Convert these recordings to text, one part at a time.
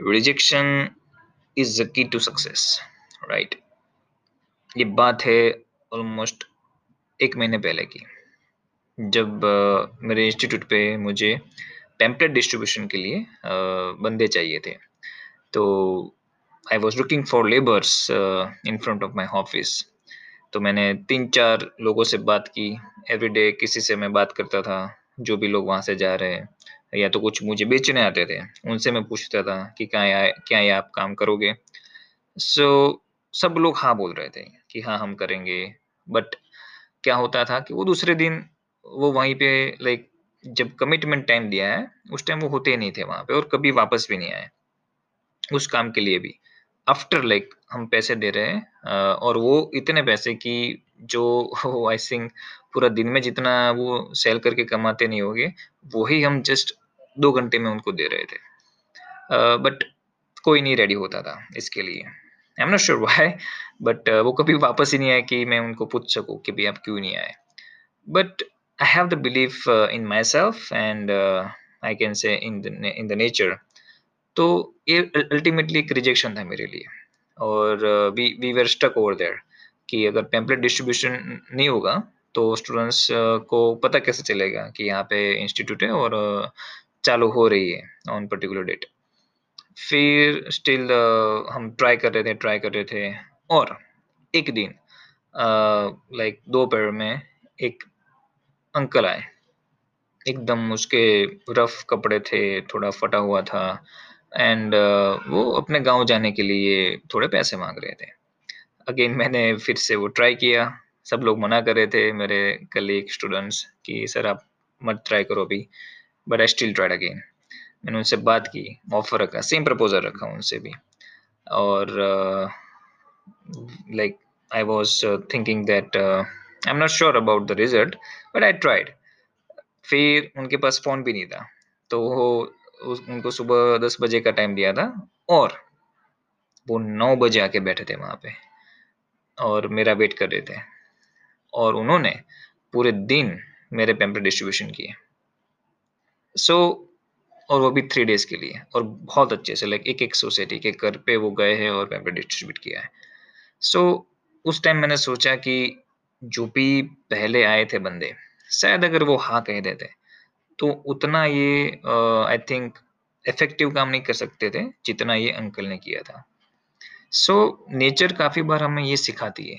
Rejection is the key to success right ये बात है ऑलमोस्ट एक महीने पहले की। जब uh, मेरे इंस्टीट्यूट पे मुझे पैम्पलेट डिस्ट्रीब्यूशन के लिए uh, बंदे चाहिए थे। तो I was looking for labours in front of my office तो मैंने तीन चार लोगों से बात की। एवरीडे किसी से मैं बात करता था जो भी लोग वहाँ से जा रहे हैं। या तो कुछ मुझे बेचने आते थे उनसे मैं पूछता था कि क्या या, क्या ये आप काम करोगे? सो so, सब लोग हाँ बोल रहे थे कि हाँ हम करेंगे। बट क्या होता था कि वो दूसरे दिन वो वहीं पे लाइक जब कमिटमेंट टाइम दिया है उस टाइम वो होते नहीं थे वहाँ पे और कभी वापस भी नहीं आए उस काम के लिए भी। आफ्टर लाइक हम पैसे दे रहे हैं और वो इतने पैसे कि जो आई थिंक पूरा दिन में जितना वो सेल करके कमाते नहीं होंगे, वही हम जस्ट दो घंटे में उनको दे रहे थे। बट कोई नहीं रेडी होता था इसके लिए। I am not sure why but वो कभी वापस ही नहीं आया कि मैं उनको पूछ सकूँ कि भाई आप क्यों नहीं आए। But I have the believe in myself and I can say in the nature तो ये अल्टीमेटली एक रिजेक्शन था मेरे लिए। और we we were stuck over there कि अगर पैम्पलेट डिस्ट्रीब्यूशन नहीं होगा तो स्टूडेंट्स uh, को पता कैसे चलेगा कि यहाँ पे इंस्टीट्यूट है और uh, चालू हो रही है ऑन पर्टिकुलर डेट फिर स्टिल uh, हम ट्राई कर रहे थे ट्राई कर रहे थे और एक दिन लाइक दो दोपहर में एक अंकल आए। एकदम उसके रफ कपड़े थे थोड़ा फटा हुआ था एंड uh, वो अपने गाँव जाने के लिए थोड़े पैसे मांग रहे थे। अगेन मैंने फिर से वो ट्राई किया। सब लोग मना कर रहे थे मेरे कलीग स्टूडेंट्स कि सर आप मत ट्राई करो अभी। But I still tried again मैंने उनसे बात की ऑफ़र रखा सेम प्रपोजल रखा उनसे भी। और like I was thinking that I am not sure about the result but I tried फिर उनके पास फ़ोन भी नहीं था। तो वो उनको सुबह दस बजे का टाइम दिया था और वो नौ बजे आके बैठे थे वहाँ पे और मेरा वेट कर रहे थे और उन्होंने पूरे दिन मेरे पेम्पर डिस्ट्रीब्यूशन किए। सो so, और वो भी थ्री डेज़ के लिए और बहुत अच्छे से लाइक एक एक सोसाइटी के घर पे वो गए हैं और पेम्पर डिस्ट्रीब्यूट किया है। सो so, उस टाइम मैंने सोचा कि जो भी पहले आए थे बंदे शायद अगर वो हाँ कह देते तो उतना ये आई थिंक इफ़ेक्टिव काम नहीं कर सकते थे जितना ये अंकल ने किया था। सो so, नेचर काफ़ी बार हमें ये सिखाती है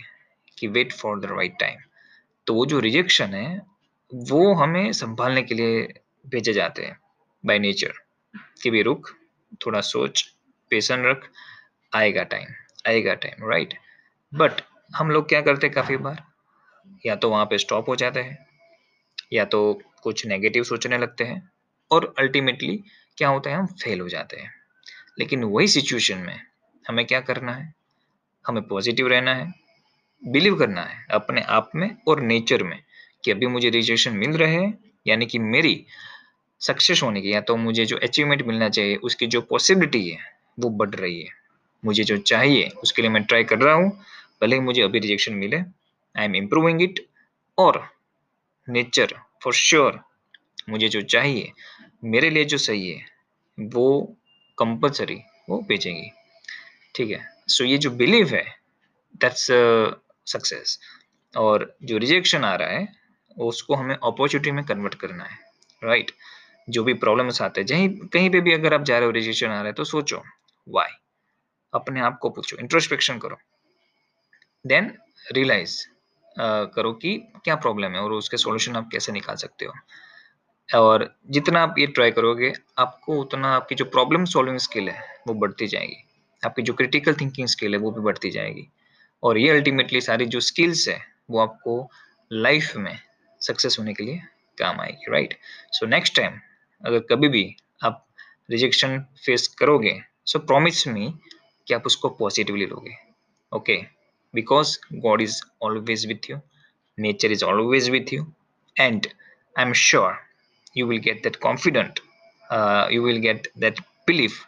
कि wait for the right time तो वो जो रिजेक्शन है वो हमें संभालने के लिए भेजे जाते हैं बाय नेचर कि भी रुक थोड़ा सोच पेशन रख आएगा टाइम आएगा टाइम राइट बट हम लोग क्या करते हैं काफ़ी बार? या तो वहाँ पे स्टॉप हो जाते हैं या तो कुछ नेगेटिव सोचने लगते हैं और अल्टीमेटली क्या होता है, हम फेल हो जाते हैं। लेकिन वही सिचुएशन में हमें क्या करना है? हमें पॉजिटिव रहना है बिलीव करना है अपने आप में और नेचर में कि अभी मुझे रिजेक्शन मिल रहे हैं, यानी कि मेरी सक्सेस होने की, या तो मुझे जो अचीवमेंट मिलना चाहिए, उसकी जो पॉसिबिलिटी है, वो बढ़ रही है। मुझे जो चाहिए, उसके लिए मैं ट्राई कर रहा हूँ, भले ही मुझे अभी रिजेक्शन मिले आई एम इम्प्रूविंग इट और नेचर फॉर श्योर मुझे जो चाहिए, मेरे लिए जो सही है, वो कंपलसरी वो बेचेंगी ठीक है? सो so ये जो बिलीव है दैट्स सक्सेस और जो रिजेक्शन आ रहा है, उसको हमें अपॉर्चुनिटी में कन्वर्ट करना है। Right right? जो भी प्रॉब्लम्स आते हैं, जहीं, कहीं पे भी अगर आप जा रहे हो रिजेक्शन आ रहा है तो सोचो वाई अपने आप को पूछो इंट्रोस्पेक्शन करो। देन रियलाइज़ करो कि क्या प्रॉब्लम है और उसके सॉल्यूशन आप कैसे निकाल सकते हो? और जितना आप ये ट्राई करोगे, आपको उतना आपकी जो प्रॉब्लम सॉल्विंग स्किल है, वो बढ़ती जाएगी। आपकी जो क्रिटिकल थिंकिंग स्किल है, वो भी बढ़ती जाएगी। और ये अल्टीमेटली सारी जो स्किल्स है, वो आपको लाइफ में सक्सेस होने के लिए काम आएगी राइट सो नेक्स्ट टाइम अगर कभी भी आप रिजेक्शन फेस करोगे सो प्रॉमिस मी कि आप उसको पॉजिटिवली लोगे okay okay? because God is always with you, nature is always with you, and I'm sure you will get that confident, uh, you will get that belief,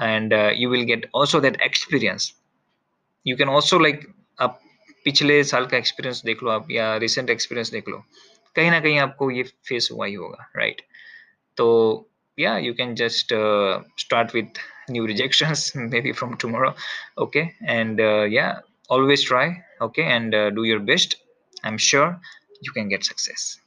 and uh, you will get also that experience. You can also like आप पिछले साल का experience देख लो आप या recent experience देख लो कहीं ना कहीं आपको ये फेस हुआ ही होगा राइट तो yeah you can just uh, start with new rejections maybe from tomorrow okay and uh, yeah always try okay and uh, do your best. I'm sure you can get success